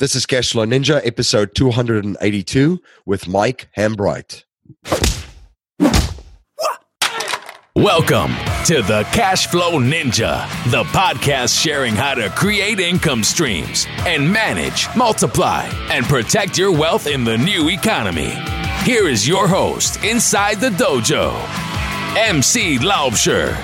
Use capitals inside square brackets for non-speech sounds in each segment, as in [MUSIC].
This is Cashflow Ninja, episode 282 with Mike Hambright. Welcome to the Cashflow Ninja, the podcast sharing how to create income streams and manage, multiply, and protect your wealth in the new economy. Here is your host inside the dojo, MC Laubscher.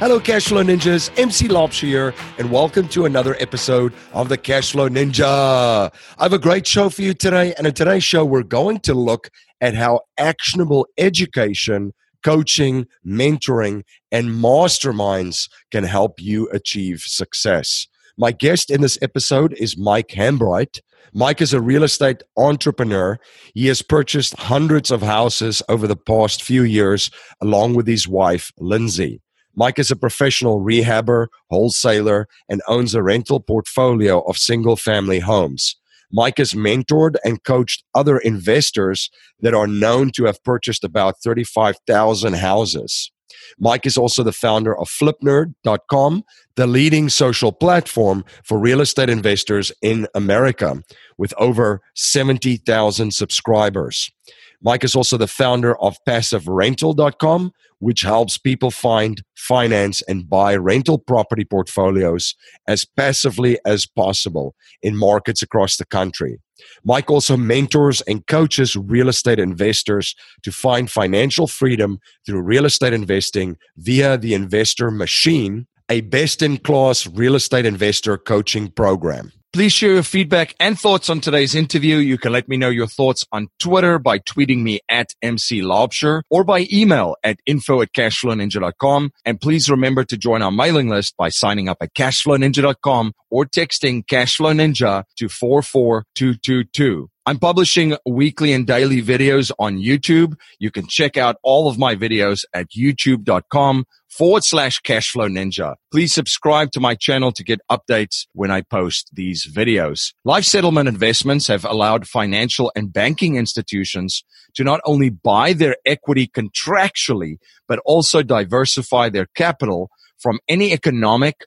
Hello, Cashflow Ninjas. MC Laubscher here, and welcome to another episode of the Cashflow Ninja. I have a great show for you today, and in today's show, we're going to look at how actionable education, coaching, mentoring, and masterminds can help you achieve success. My guest in this episode is Mike Hambright. Mike is a real estate entrepreneur. He has purchased hundreds of houses over the past few years, along with his wife, Lindsay. Mike is a professional rehabber, wholesaler, and owns a rental portfolio of single family homes. Mike has mentored and coached other investors that are known to have purchased about 35,000 houses. Mike is also the founder of flipnerd.com, the leading social platform for real estate investors in America, with over 70,000 subscribers. Mike is also the founder of passiverental.com, which helps people find, finance, and buy rental property portfolios as passively as possible in markets across the country. Mike also mentors and coaches real estate investors to find financial freedom through real estate investing via the Investor Machine, a best in class real estate investor coaching program. Please share your feedback and thoughts on today's interview. You can let me know your thoughts on Twitter by tweeting me at MC Laubscher or by email at info at cashflowninja.com. And please remember to join our mailing list by signing up at cashflowninja.com or texting Cashflow Ninja to 44222. I'm publishing weekly and daily videos on YouTube. You can check out all of my videos at youtube.com forward slash cashflow ninja. Please subscribe to my channel to get updates when I post these videos. Life settlement investments have allowed financial and banking institutions to not only buy their equity contractually, but also diversify their capital from any economic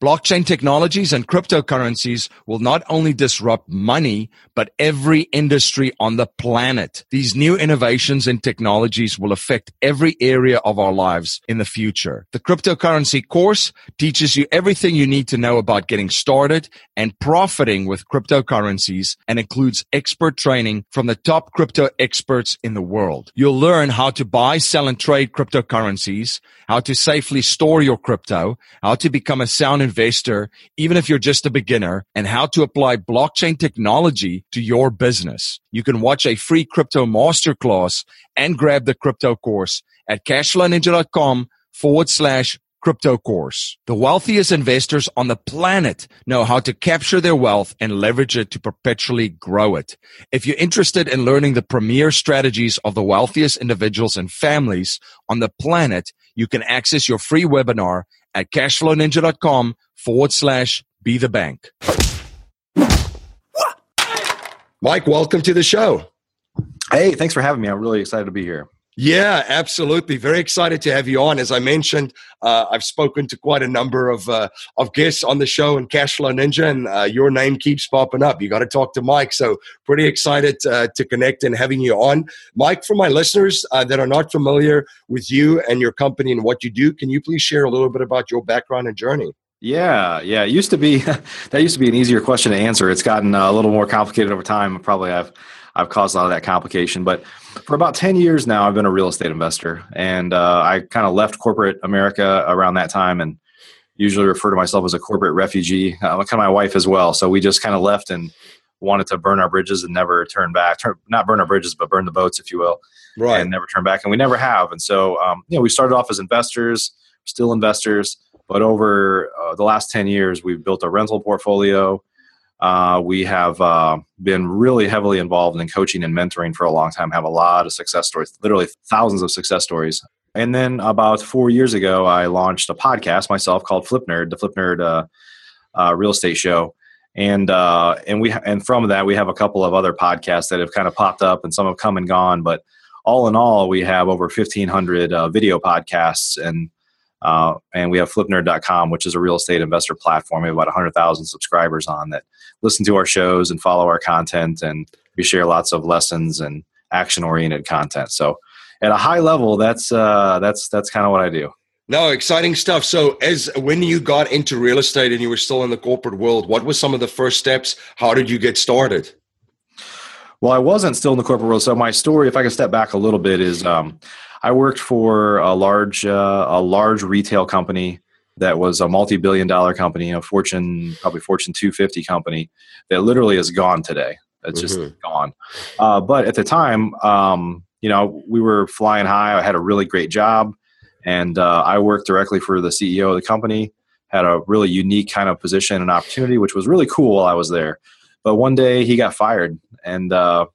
Blockchain technologies and cryptocurrencies will not only disrupt money, but every industry on the planet. These new innovations and technologies will affect every area of our lives in the future. The cryptocurrency course teaches you everything you need to know about getting started and profiting with cryptocurrencies and includes expert training from the top crypto experts in the world. You'll learn how to buy, sell, and trade cryptocurrencies, how to safely store your crypto, how to become a sound investor, even if you're just a beginner, and how to apply blockchain technology to your business. You can watch a free crypto masterclass and grab the crypto course at cashflowninja.com forward slash crypto course. The wealthiest investors on the planet know how to capture their wealth and leverage it to perpetually grow it. If you're interested in learning the premier strategies of the wealthiest individuals and families on the planet, you can access your free webinar at cashflowninja.com forward slash be the bank. Mike, welcome to the show. Hey, thanks for having me. I'm really excited to be here. Yeah, absolutely. Very excited to have you on. As I mentioned, uh, I've spoken to quite a number of uh, of guests on the show and Cashflow Ninja, and uh, your name keeps popping up. You got to talk to Mike. So, pretty excited uh, to connect and having you on. Mike, for my listeners uh, that are not familiar with you and your company and what you do, can you please share a little bit about your background and journey? Yeah, yeah. It used to be [LAUGHS] that used to be an easier question to answer. It's gotten uh, a little more complicated over time. Probably I've I've caused a lot of that complication. But for about 10 years now, I've been a real estate investor. And uh, I kind of left corporate America around that time and usually refer to myself as a corporate refugee. Uh, kind of my wife as well. So we just kind of left and wanted to burn our bridges and never turn back. Turn, not burn our bridges, but burn the boats, if you will. Right. And never turn back. And we never have. And so, um, you know, we started off as investors, still investors. But over uh, the last 10 years, we've built a rental portfolio. Uh, we have uh, been really heavily involved in coaching and mentoring for a long time, have a lot of success stories, literally thousands of success stories. And then about four years ago, I launched a podcast myself called Flip Nerd, the Flip Nerd uh, uh, real estate show. And uh, and we and from that we have a couple of other podcasts that have kind of popped up, and some have come and gone. But all in all, we have over fifteen hundred video podcasts and and we have flipnerd.com, which is a real estate investor platform. We have about 100,000 subscribers on that listen to our shows and follow our content. And we share lots of lessons and action oriented content. So, at a high level, that's, uh, that's, that's kind of what I do. No, exciting stuff. So, as when you got into real estate and you were still in the corporate world, what were some of the first steps? How did you get started? Well, I wasn't still in the corporate world. So, my story, if I can step back a little bit, is um, I worked for a large uh, a large retail company that was a multi-billion-dollar company, a Fortune probably Fortune 250 company that literally is gone today. It's just mm-hmm. gone. Uh, but at the time, um, you know, we were flying high. I had a really great job, and uh, I worked directly for the CEO of the company. Had a really unique kind of position and opportunity, which was really cool while I was there. But one day he got fired, and uh,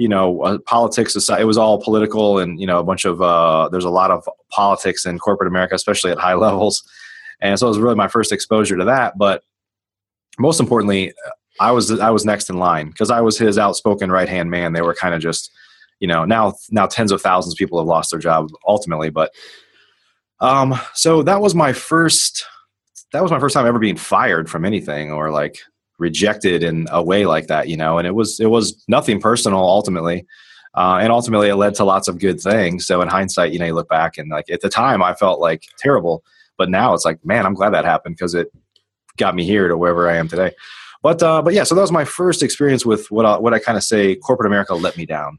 you know uh, politics aside, it was all political and you know a bunch of uh, there's a lot of politics in corporate america especially at high [LAUGHS] levels. And so it was really my first exposure to that. But most importantly i was i was next in line because i was his outspoken right hand man. They were kind of just you know now now tens of thousands of people have lost their job ultimately. But um so that was my first that was my first time ever being fired from anything or like rejected in a way like that, you know. And it was it was nothing personal ultimately, uh, and ultimately it led to lots of good things. So in hindsight, you know, you look back and like at the time I felt like terrible, but now it's like, man, I'm glad that happened because it got me here to wherever I am today. But uh, but yeah, so that was my first experience with what I, what I kind of say corporate America let me down,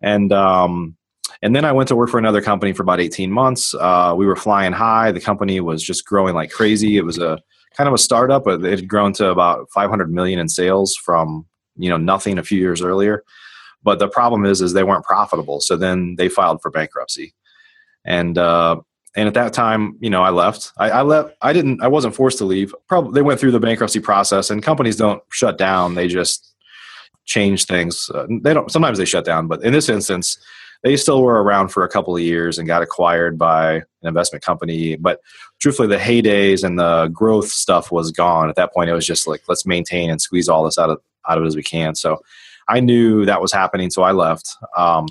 and um, and then I went to work for another company for about 18 months. Uh, we were flying high. The company was just growing like crazy. It was a kind of a startup, but it had grown to about 500 million in sales from you know nothing a few years earlier. But the problem is, is they weren't profitable. So then they filed for bankruptcy, and uh, and at that time, you know, I left. I, I left. I didn't. I wasn't forced to leave. Probably they went through the bankruptcy process, and companies don't shut down. They just change things. Uh, they don't. Sometimes they shut down, but in this instance, they still were around for a couple of years and got acquired by an investment company. But truthfully, the heydays and the growth stuff was gone. At that point, it was just like let's maintain and squeeze all this out of out of it as we can. So I knew that was happening, so I left. Um,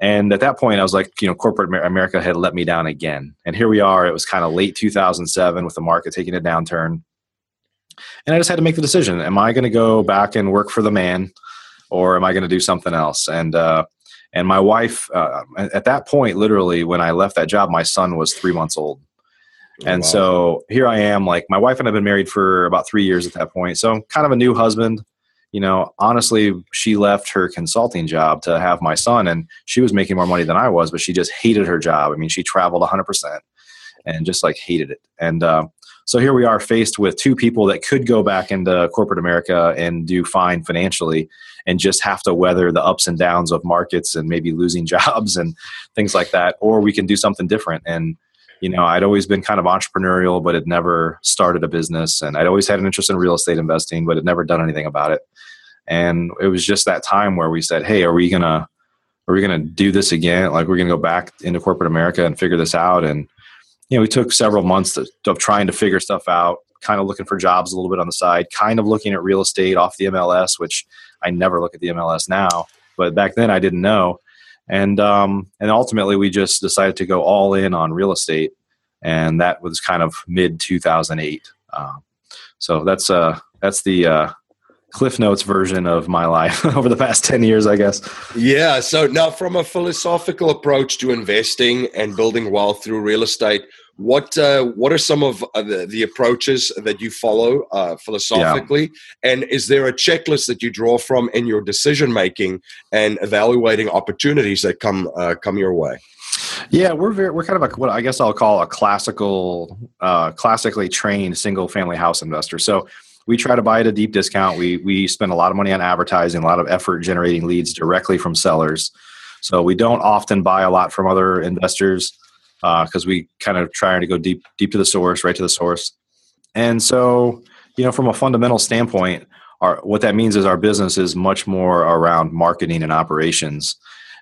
and at that point, I was like, you know, corporate America had let me down again. And here we are. It was kind of late 2007 with the market taking a downturn. And I just had to make the decision: Am I going to go back and work for the man, or am I going to do something else? And uh, and my wife, uh, at that point, literally, when I left that job, my son was three months old. Oh, and wow. so here I am, like my wife and I've been married for about three years at that point. So I'm kind of a new husband. You know, honestly, she left her consulting job to have my son, and she was making more money than I was, but she just hated her job. I mean, she traveled 100% and just like hated it. And uh, so here we are faced with two people that could go back into corporate America and do fine financially and just have to weather the ups and downs of markets and maybe losing [LAUGHS] jobs and things like that. Or we can do something different. And you know i'd always been kind of entrepreneurial but had never started a business. And i'd always had an interest in real estate investing but had never done anything about it. And it was just that time where we said hey are we gonna are we gonna do this again? Like we're gonna go back into corporate america and figure this out and you know we took several months of trying to figure stuff out kind of looking for jobs a little bit on the side kind of looking at real estate off the mls which I never look at the MLS now, but back then I didn't know. And um, and ultimately we just decided to go all in on real estate, and that was kind of mid 2008. Uh, so that's uh that's the uh, Cliff Notes version of my life [LAUGHS] over the past 10 years, I guess. Yeah. So now, from a philosophical approach to investing and building wealth through real estate, what uh, what are some of uh, the, the, approaches that you follow uh, philosophically? Yeah. and is there a checklist that you draw from in your decision making and evaluating opportunities that come uh, come your way? Yeah we're very we're kind of a, what i guess i'll call a classical uh, classically trained single family house investor. So we try to buy at a deep discount. We we spend a lot of money on advertising a lot of effort generating leads directly from sellers. So we don't often buy a lot from other investors because uh, we kind of try to go deep deep to the source, right to the source. And so, you know, from a fundamental standpoint, our, what that means is our business is much more around marketing and operations,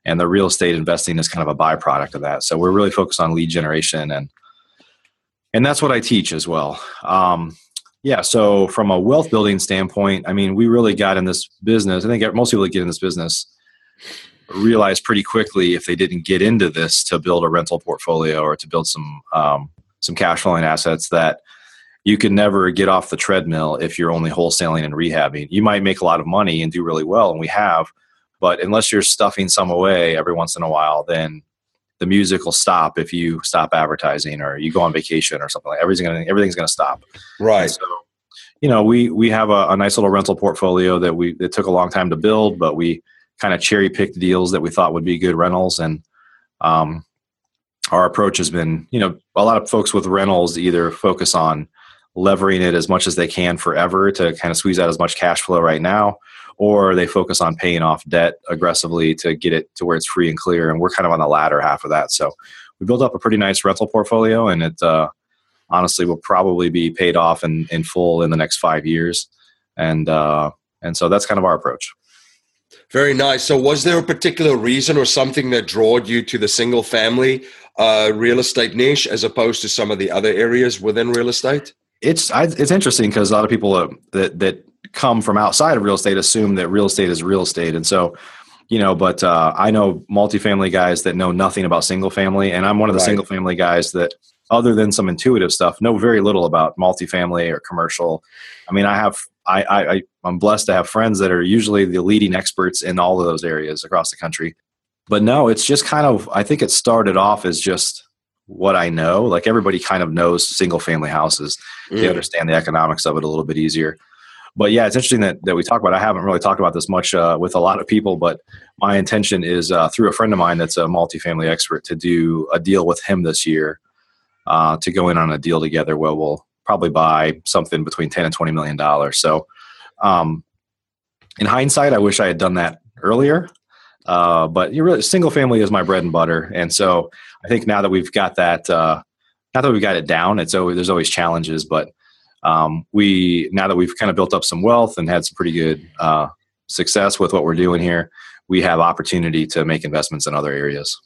and the real estate investing is kind of a byproduct of that. So we're really focused on lead generation, and and that's what I teach as well. Um, yeah. So from a wealth building standpoint, I mean, we really got in this business. I think most people that get in this business realize pretty quickly if they didn't get into this to build a rental portfolio or to build some um, some cash flowing assets that you can never get off the treadmill if you're only wholesaling and rehabbing. You might make a lot of money and do really well, and we have, but unless you're stuffing some away every once in a while, then the music will stop if you stop advertising or you go on vacation or something like everything's gonna everything's gonna stop. Right. so, you know, we we have a, a, nice little rental portfolio that we it took a long time to build, but we kind of cherry picked deals that we thought would be good rentals and um, our approach has been, you know, a lot of folks with rentals either focus on levering it as much as they can forever to kind of squeeze out as much cash flow right now, or they focus on paying off debt aggressively to get it to where it's free and clear. And we're kind of on the latter half of that. So we built up a pretty nice rental portfolio, and it uh, honestly will probably be paid off in, in full in the next five years. And uh, and so that's kind of our approach. Very nice. So, was there a particular reason or something that drawed you to the single family uh, real estate niche as opposed to some of the other areas within real estate? It's I, it's interesting because a lot of people uh, that that come from outside of real estate assume that real estate is real estate, and so you know. But uh, I know multifamily guys that know nothing about single family, and I'm one of the right. single family guys that, other than some intuitive stuff, know very little about multifamily or commercial. I mean, I have I, I I'm blessed to have friends that are usually the leading experts in all of those areas across the country. But no, it's just kind of I think it started off as just what I know. Like everybody kind of knows single family houses. Mm. They understand the economics of it a little bit easier. But yeah, it's interesting that, that we talk about. It. I haven't really talked about this much uh, with a lot of people, but my intention is uh, through a friend of mine that's a multifamily expert to do a deal with him this year uh, to go in on a deal together where we'll probably buy something between 10 and 20 million dollars. So, um, in hindsight, I wish I had done that earlier. Uh, but you really single family is my bread and butter, and so I think now that we've got that, uh, that we've got it down, it's always there's always challenges, but um, we now that we've kind of built up some wealth and had some pretty good uh, success with what we're doing here, we have opportunity to make investments in other areas.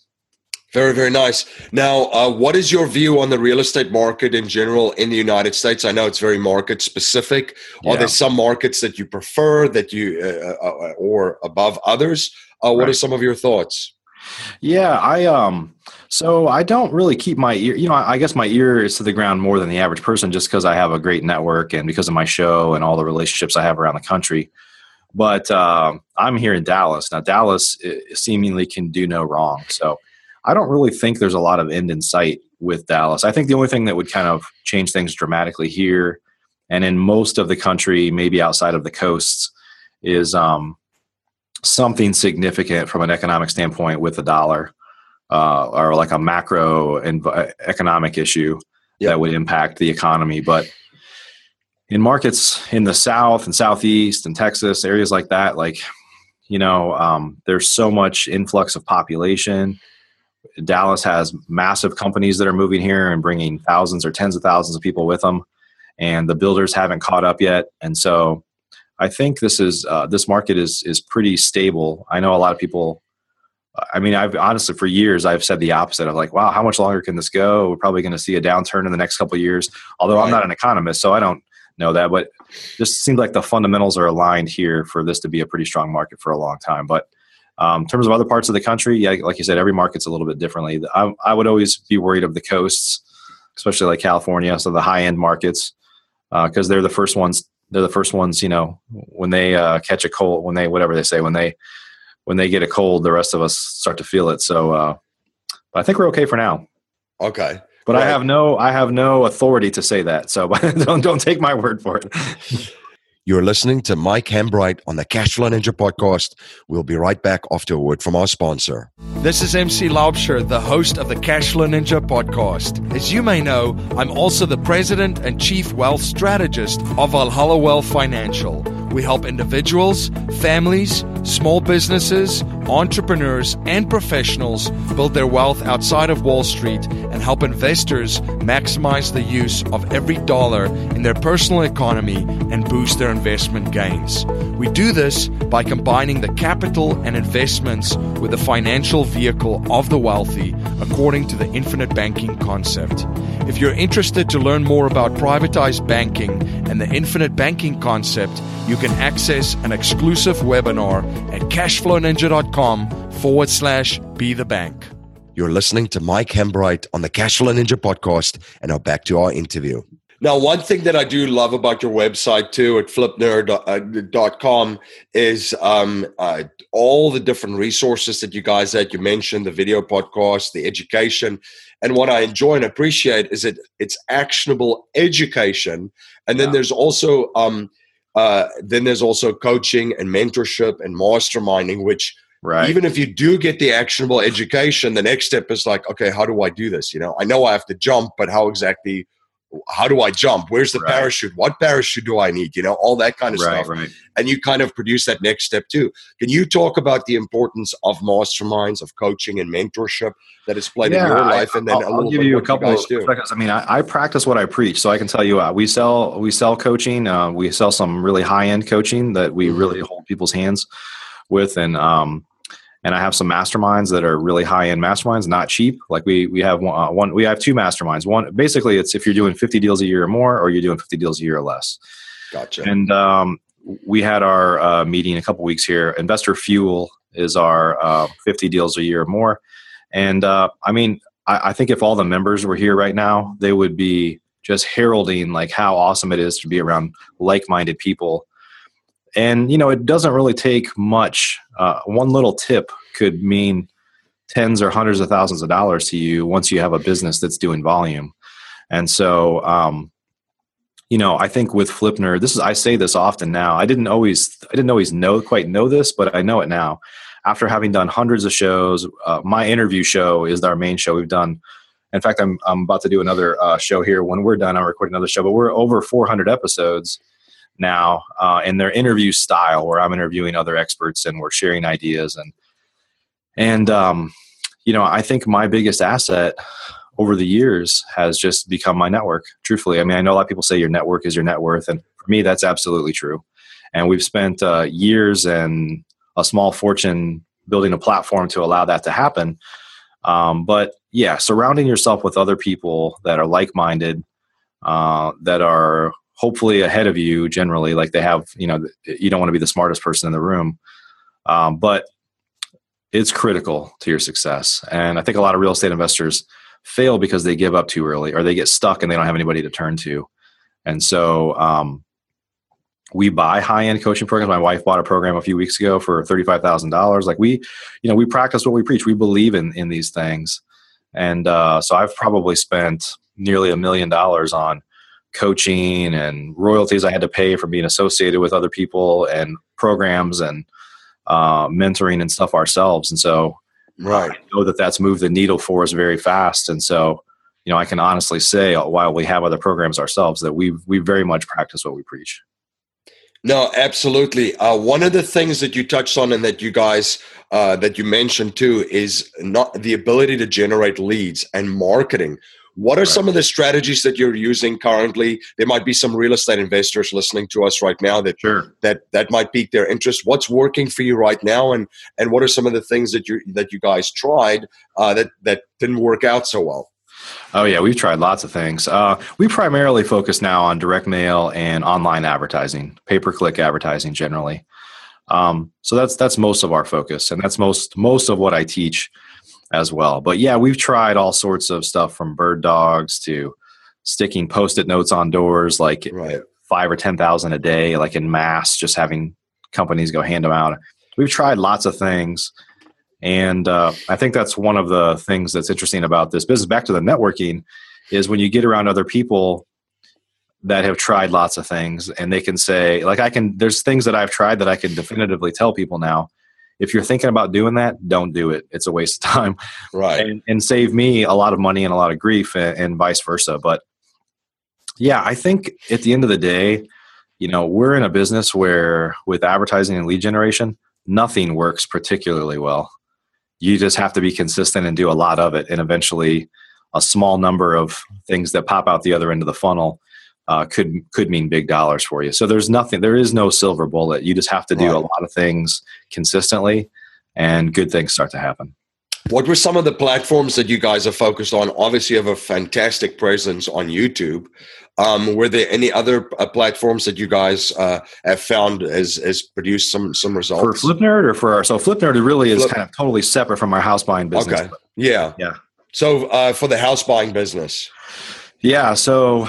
Very, very nice. Now, uh, what is your view on the real estate market in general in the United States? I know it's very market specific. Yeah. Are there some markets that you prefer that you uh, uh, uh or above others? Uh, what right. are some of your thoughts? Yeah, I um, so I don't really keep my ear. You know, I, I guess my ear is to the ground more than the average person, just because I have a great network and because of my show and all the relationships I have around the country. But uh, I'm here in Dallas now. Dallas seemingly can do no wrong, so I don't really think there's a lot of end in sight with Dallas. I think the only thing that would kind of change things dramatically here and in most of the country, maybe outside of the coasts, is um, something significant from an economic standpoint with the dollar uh, or like a macro and economic issue yep. that would impact the economy. But in markets in the South and Southeast and Texas, areas like that, like, you know, um, there's so much influx of population Dallas has massive companies that are moving here and bringing thousands or tens of thousands of people with them, and the builders haven't caught up yet. And so, I think this is uh, this market is is pretty stable. I know a lot of people. I mean, I've honestly for years I've said the opposite of like, wow, how much longer can this go? We're probably going to see a downturn in the next couple of years. Although. I'm not an economist, so I don't know that, but just seems like the fundamentals are aligned here for this to be a pretty strong market for a long time. But um, in terms of other parts of the country, yeah, like you said, every market's a little bit differently. I, I would always be worried of the coasts, especially like California, so the high end markets, because uh, they're the first ones. They're the first ones, you know, when they uh, catch a cold, when they whatever they say, when they when they get a cold, the rest of us start to feel it. So, uh, but I think we're okay for now. Okay, but right. I have no I have no authority to say that. So [LAUGHS] don't don't take my word for it. [LAUGHS] You're listening to Mike Hambright on the Cashflow Ninja podcast. We'll be right back after a word from our sponsor. This is MC Laubscher, the host of the Cashflow Ninja podcast. As you may know, I'm also the president and chief wealth strategist of Valhalla Wealth Financial. We help individuals, families, small businesses, entrepreneurs and professionals build their wealth outside of Wall Street and help investors maximize the use of every dollar in their personal economy and boost their investment gains. We do this by combining the capital and investments with the financial vehicle of the wealthy according to the infinite banking concept. If you're interested to learn more about privatized banking and the infinite banking concept, you can access an exclusive webinar at cashflowninja.com forward slash be the bank. You're listening to Mike Hambright on the Cashflow Ninja podcast, and now back to our interview. Now, one thing that I do love about your website too at flipnerd.com is um, uh, all the different resources that you guys had. You mentioned the video podcast, the education, and what I enjoy and appreciate is that it's actionable education, and then yeah. there's also um, uh, then there's also coaching and mentorship and masterminding, which Right. Even if you do get the actionable education, the next step is like, okay, how do I do this? You know, I know I have to jump, but how exactly how do I jump? Where's the right. parachute? What parachute do I need? You know, all that kind of right, stuff. Right. And you kind of produce that next step too. Can you talk about the importance of masterminds, of coaching and mentorship that has played yeah, in your life? And then I'll, I'll give you a couple of seconds. I mean, I, I, practice what I preach, so I can tell you, uh, we sell we sell coaching. Uh, we sell some really high end coaching that we mm-hmm. really hold people's hands with, and um, and I have some masterminds that are really high end masterminds, not cheap. Like we we have one, uh, one, we have two masterminds. One basically it's if you're doing 50 deals a year or more, or you're doing 50 deals a year or less. Gotcha. And um, we had our uh, meeting a couple weeks here. Investor Fuel is our uh, 50 deals a year or more. And uh, I mean, I, I think if all the members were here right now, they would be just heralding like how awesome it is to be around like-minded people and you know it doesn't really take much uh, one little tip could mean tens or hundreds of thousands of dollars to you once you have a business that's doing volume. And so um, you know i think with flipnerd this is i say this often now i didn't always i didn't always know quite know this but i know it now. After having done hundreds of shows uh, my interview show is our main show. We've done in fact i'm, I'm about to do another uh, show here. When we're done i'll record another show but we're over 400 episodes now uh, in their interview style where i'm interviewing other experts and we're sharing ideas and and um, you know i think my biggest asset over the years has just become my network truthfully. I mean i know a lot of people say your network is your net worth and for me that's absolutely true. And we've spent uh, years and a small fortune building a platform to allow that to happen. Um, but yeah surrounding yourself with other people that are like-minded uh, that are hopefully ahead of you generally like they have you know you don't want to be the smartest person in the room. Um, but it's critical to your success. And i think a lot of real estate investors fail because they give up too early or they get stuck and they don't have anybody to turn to. And so um, we buy high-end coaching programs. My wife bought a program a few weeks ago for $35000 like we you know we practice what we preach. We believe in in these things. And uh, so i've probably spent nearly a million dollars on coaching and royalties I had to pay for being associated with other people and programs and uh, mentoring and stuff ourselves. And so right. I know that that's moved the needle for us very fast. And so, you know, I can honestly say uh, while we have other programs ourselves that we we very much practice what we preach. No, absolutely. Uh, one of the things that you touched on and that you guys uh, that you mentioned too is not the ability to generate leads and marketing what are right. some of the strategies that you're using currently? There might be some real estate investors listening to us right now that sure. that that might pique their interest. What's working for you right now, and and what are some of the things that you that you guys tried uh, that that didn't work out so well? Oh yeah, we've tried lots of things. Uh, we primarily focus now on direct mail and online advertising, pay per click advertising generally. Um, so that's that's most of our focus, and that's most most of what I teach as well. But yeah, we've tried all sorts of stuff from bird dogs to sticking post-it notes on doors, like right. five or ten thousand a day, like in mass, just having companies go hand them out. We've tried lots of things, and uh, I think that's one of the things that's interesting about this business. Back to the networking, is when you get around other people that have tried lots of things, and they can say, like, I can. There's things that I've tried that I can definitively tell people now if you're thinking about doing that, don't do it. It's a waste of time. Right. And, and save me a lot of money and a lot of grief and, and vice versa. But yeah, I think at the end of the day, you know, we're in a business where with advertising and lead generation, nothing works particularly well. You just have to be consistent and do a lot of it, and eventually, a small number of things that pop out the other end of the funnel uh, could could mean big dollars for you. So there's nothing, there is no silver bullet. You just have to do right. a lot of things consistently, and good things start to happen. What were some of the platforms that you guys are focused on? Obviously, you have a fantastic presence on YouTube. Um, were there any other uh, platforms that you guys uh, have found as has produced some some results for Flipnerd or for our? So Flipnerd really is Flip. kind of totally separate from our house buying business. Okay. Yeah. Yeah. So uh, for the house buying business. Yeah. So,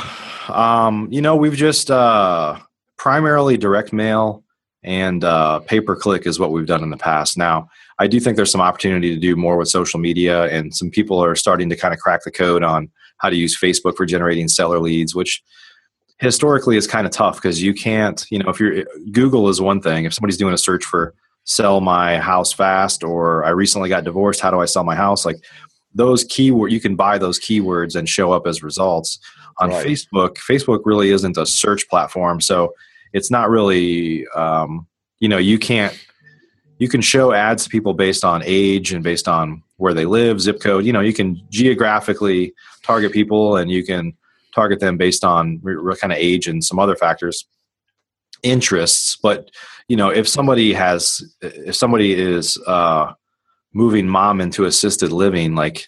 um, you know, we've just uh, primarily direct mail and uh, pay per click is what we've done in the past. Now, I do think there's some opportunity to do more with social media, and some people are starting to kind of crack the code on how to use Facebook for generating seller leads, which historically is kind of tough because you can't, you know, if you're Google is one thing. If somebody's doing a search for sell my house fast or I recently got divorced, how do I sell my house? Like those keyword you can buy those keywords and show up as results on right. Facebook. Facebook really isn't a search platform, so it's not really um, you know you can't you can show ads to people based on age and based on where they live, zip code. You know, you can geographically target people and you can target them based on re- kind of age and some other factors, interests. But you know, if somebody has, if somebody is uh, moving mom into assisted living, like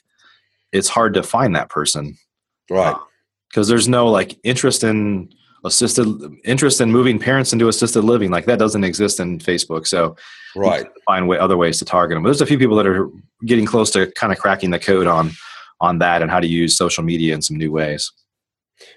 it's hard to find that person, right? Because there's no like interest in assisted interest in moving parents into assisted living. Like that doesn't exist in facebook so right. find way, other ways to target them but there's a few people that are getting close to kind of cracking the code on on that and how to use social media in some new ways.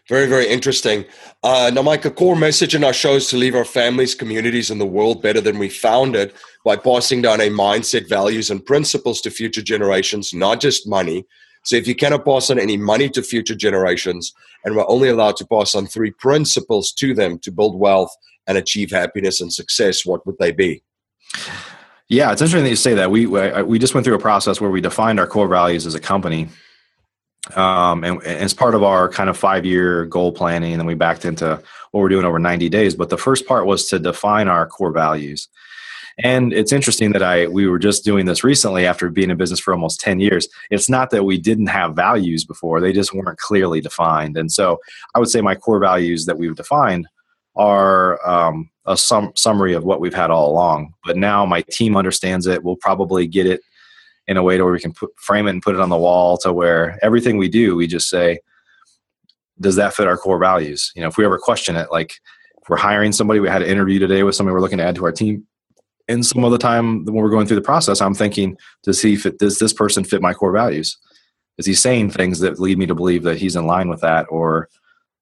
Very, very interesting. Uh, now, Mike, a core message in our show is to leave our families, communities, and the world better than we found it by passing down a mindset, values, and principles to future generations, not just money, so if you cannot pass on any money to future generations, and we're only allowed to pass on three principles to them to build wealth and achieve happiness and success, what would they be? Yeah, it's interesting that you say that. We we just went through a process where we defined our core values as a company, um, and, and as part of our kind of five year goal planning, and then we backed into what we're doing over ninety days. But the first part was to define our core values, and it's interesting that I we were just doing this recently after being in business for almost 10 years. It's not that we didn't have values before, they just weren't clearly defined. And so I would say my core values that we've defined are um, a sum, summary of what we've had all along. But now my team understands it. We'll probably get it in a way to where we can put, frame it and put it on the wall to where everything we do, we just say, does that fit our core values? You know, if we ever question it, like if we're hiring somebody, we had an interview today with somebody we're looking to add to our team and some of the time when we're going through the process, I'm thinking, does he fit? Does this person fit my core values? Is he saying things that lead me to believe that he's in line with that, or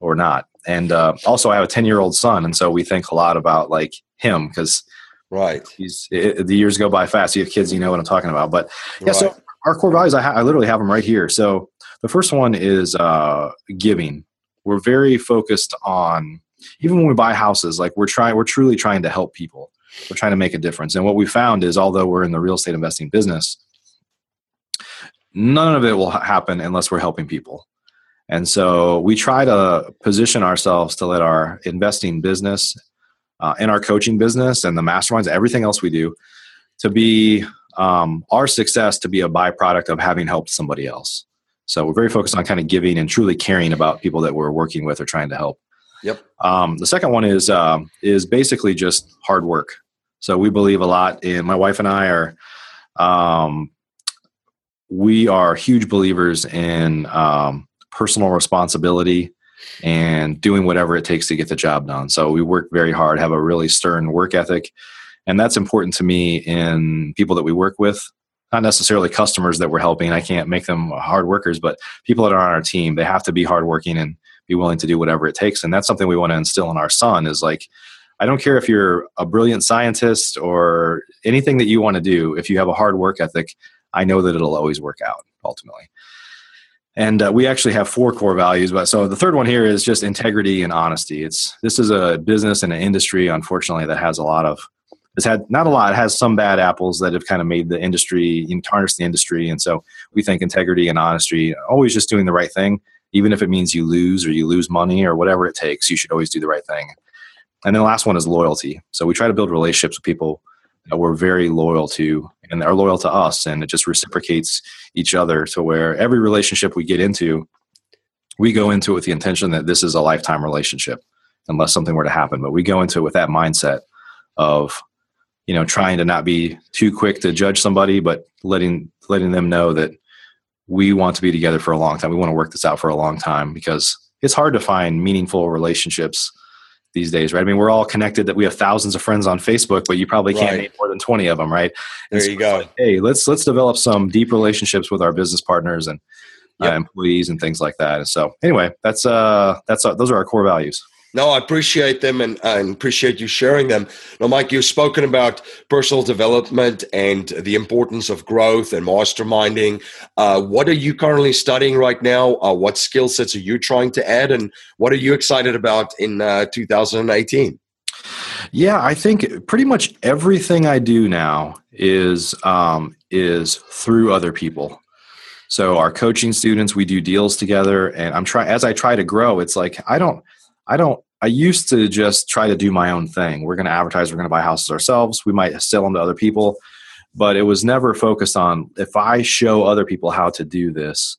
or not? And uh, also, I have a 10 year old son, and so we think a lot about like him because right, he's it, the years go by fast. You have kids, you know what I'm talking about. But yeah, right. so our core values, I, ha- I literally have them right here. So the first one is uh, giving. We're very focused on even when we buy houses, like we're trying, we're truly trying to help people we're trying to make a difference. And what we found is, although we're in the real estate investing business, none of it will happen unless we're helping people. And so we try to position ourselves to let our investing business uh, and our coaching business and the masterminds, everything else we do, to be um, our success to be a byproduct of having helped somebody else. So we're very focused on kind of giving and truly caring about people that we're working with or trying to help. Yep. Um, the second one is um, is basically just hard work. So we believe a lot in my wife and I are um, we are huge believers in um, personal responsibility and doing whatever it takes to get the job done. So we work very hard, have a really stern work ethic, and that's important to me in people that we work with. Not necessarily customers that we're helping. I can't make them hard workers, but people that are on our team, they have to be hardworking and be willing to do whatever it takes. And that's something we want to instill in our son is like, I don't care if you're a brilliant scientist or anything that you want to do. If you have a hard work ethic, I know that it'll always work out ultimately. And uh, we actually have four core values. But so the third one here is just integrity and honesty. It's this is a business and an industry, unfortunately, that has a lot of it's had not a lot. It has some bad apples that have kind of made the industry, tarnished the industry. And so we think integrity and honesty, always just doing the right thing, even if it means you lose or you lose money or whatever it takes. You should always do the right thing. And then the last one is loyalty. So we try to build relationships with people that we're very loyal to and are loyal to us and it just reciprocates each other to where every relationship we get into we go into it with the intention that this is a lifetime relationship unless something were to happen but we go into it with that mindset of you know trying to not be too quick to judge somebody but letting letting them know that we want to be together for a long time we want to work this out for a long time because it's hard to find meaningful relationships these days, right? I mean, we're all connected that we have thousands of friends on Facebook, but you probably can't right. name more than 20 of them, right? And there so you go. Like, hey, let's let's develop some deep relationships with our business partners and uh, yep. uh, employees and things like that. And so, anyway, that's uh that's uh, those are our core values. No, I appreciate them and, appreciate you sharing them. Now, Mike, you've spoken about personal development and the importance of growth and masterminding. Uh, what are you currently studying right now? Uh, what skill sets are you trying to add? And what are you excited about in uh, 2018? Yeah, I think pretty much everything I do now is um, is through other people. So our coaching students, we do deals together, and I'm trying as I try to grow. It's like I don't, I don't I used to just try to do my own thing. We're going to advertise, we're going to buy houses ourselves. We might sell them to other people, but it was never focused on if I show other people how to do this,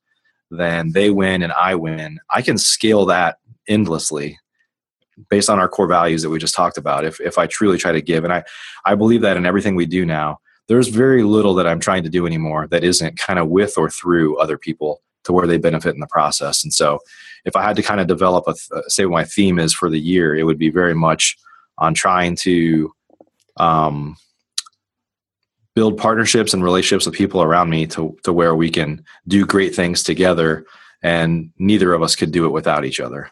then they win and I win. I can scale that endlessly based on our core values that we just talked about. If if I truly try to give and I I believe that in everything we do now, there's very little that I'm trying to do anymore that isn't kind of with or through other people to where they benefit in the process. And so if I had to kind of develop a th- say what my theme is for the year, it would be very much on trying to um, build partnerships and relationships with people around me to to where we can do great things together, and neither of us could do it without each other.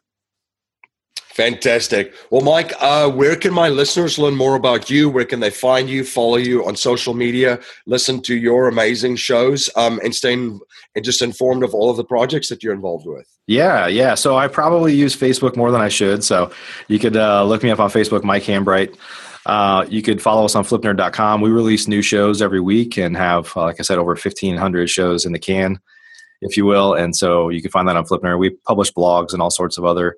Fantastic. Well, Mike, uh, where can my listeners learn more about you? Where can they find you, follow you on social media, listen to your amazing shows, um, and stay in, and just informed of all of the projects that you're involved with? Yeah, yeah. So I probably use Facebook more than I should. So you could uh, look me up on Facebook, Mike Hambright. Uh, you could follow us on flipnerd.com. We release new shows every week and have, uh, like I said, over 1,500 shows in the can, if you will. And so you can find that on Flipnerd. We publish blogs and all sorts of other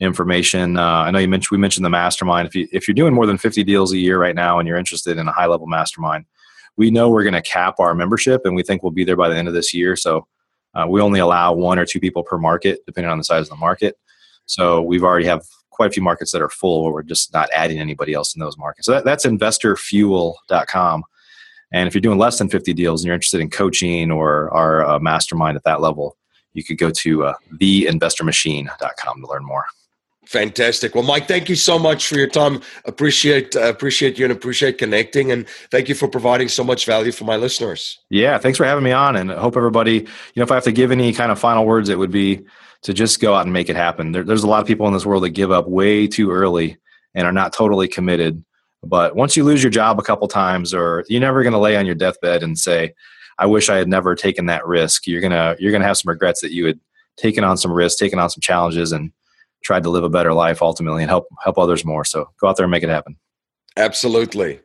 information. Uh, I know you mentioned we mentioned the mastermind. If you if you're doing more than 50 deals a year right now and you're interested in a high level mastermind, we know we're going to cap our membership, and we think we'll be there by the end of this year. So uh, we only allow one or two people per market, depending on the size of the market. So we've already have quite a few markets that are full where we're just not adding anybody else in those markets. So that, that's investorfuel.com. And if you're doing less than 50 deals and you're interested in coaching or our uh, mastermind at that level, you could go to uh, theinvestormachine.com to learn more. Fantastic. Well, Mike, thank you so much for your time. Appreciate uh, appreciate you and appreciate connecting, and thank you for providing so much value for my listeners. Yeah, thanks for having me on, and I hope everybody. You know, if I have to give any kind of final words, it would be to just go out and make it happen. There, there's a lot of people in this world that give up way too early and are not totally committed. But once you lose your job a couple times, or you're never going to lay on your deathbed and say, "I wish I had never taken that risk." You're gonna you're gonna have some regrets that you had taken on some risks, taken on some challenges, and tried to live a better life ultimately and help help others more. So go out there and make it happen. Absolutely.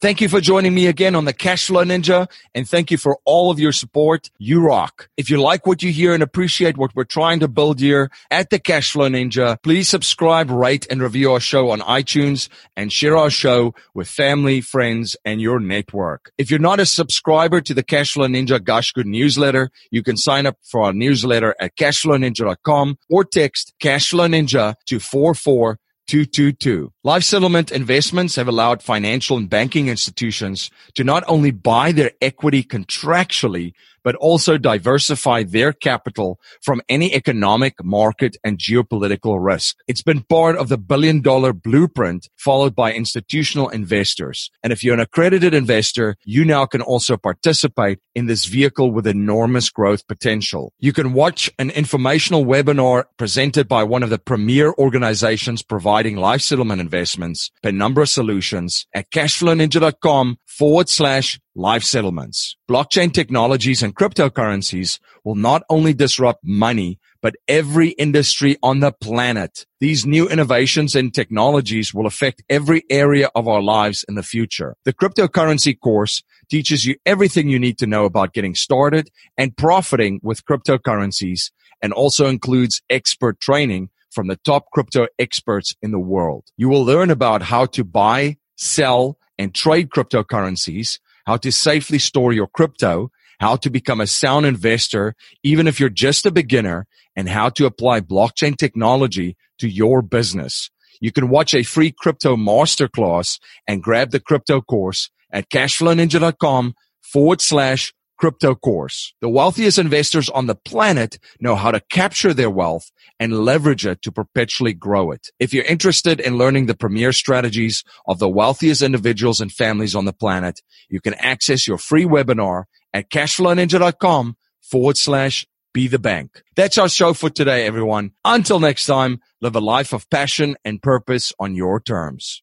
Thank you for joining me again on the Cashflow Ninja and thank you for all of your support. You rock. If you like what you hear and appreciate what we're trying to build here at the Cashflow Ninja, please subscribe, rate and review our show on iTunes and share our show with family, friends and your network. If you're not a subscriber to the Cashflow Ninja Gosh Good newsletter, you can sign up for our newsletter at cashflowninja.com or text Cashflow Ninja to 44 222. Life settlement investments have allowed financial and banking institutions to not only buy their equity contractually, but also diversify their capital from any economic, market, and geopolitical risk. It's been part of the billion dollar blueprint followed by institutional investors. And if you're an accredited investor, you now can also participate in this vehicle with enormous growth potential. You can watch an informational webinar presented by one of the premier organizations providing life settlement investments, Penumbra Solutions at cashflowninja.com forward slash life settlements. Blockchain technologies and cryptocurrencies will not only disrupt money, but every industry on the planet. These new innovations and technologies will affect every area of our lives in the future. The cryptocurrency course teaches you everything you need to know about getting started and profiting with cryptocurrencies and also includes expert training from the top crypto experts in the world. You will learn about how to buy, sell, and trade cryptocurrencies, how to safely store your crypto, how to become a sound investor, even if you're just a beginner, and how to apply blockchain technology to your business. You can watch a free crypto masterclass and grab the crypto course at cashflowninja.com forward slash crypto course. The wealthiest investors on the planet know how to capture their wealth and leverage it to perpetually grow it. If you're interested in learning the premier strategies of the wealthiest individuals and families on the planet, you can access your free webinar at cashflowninja.com forward slash be the bank. That's our show for today, everyone. Until next time, live a life of passion and purpose on your terms.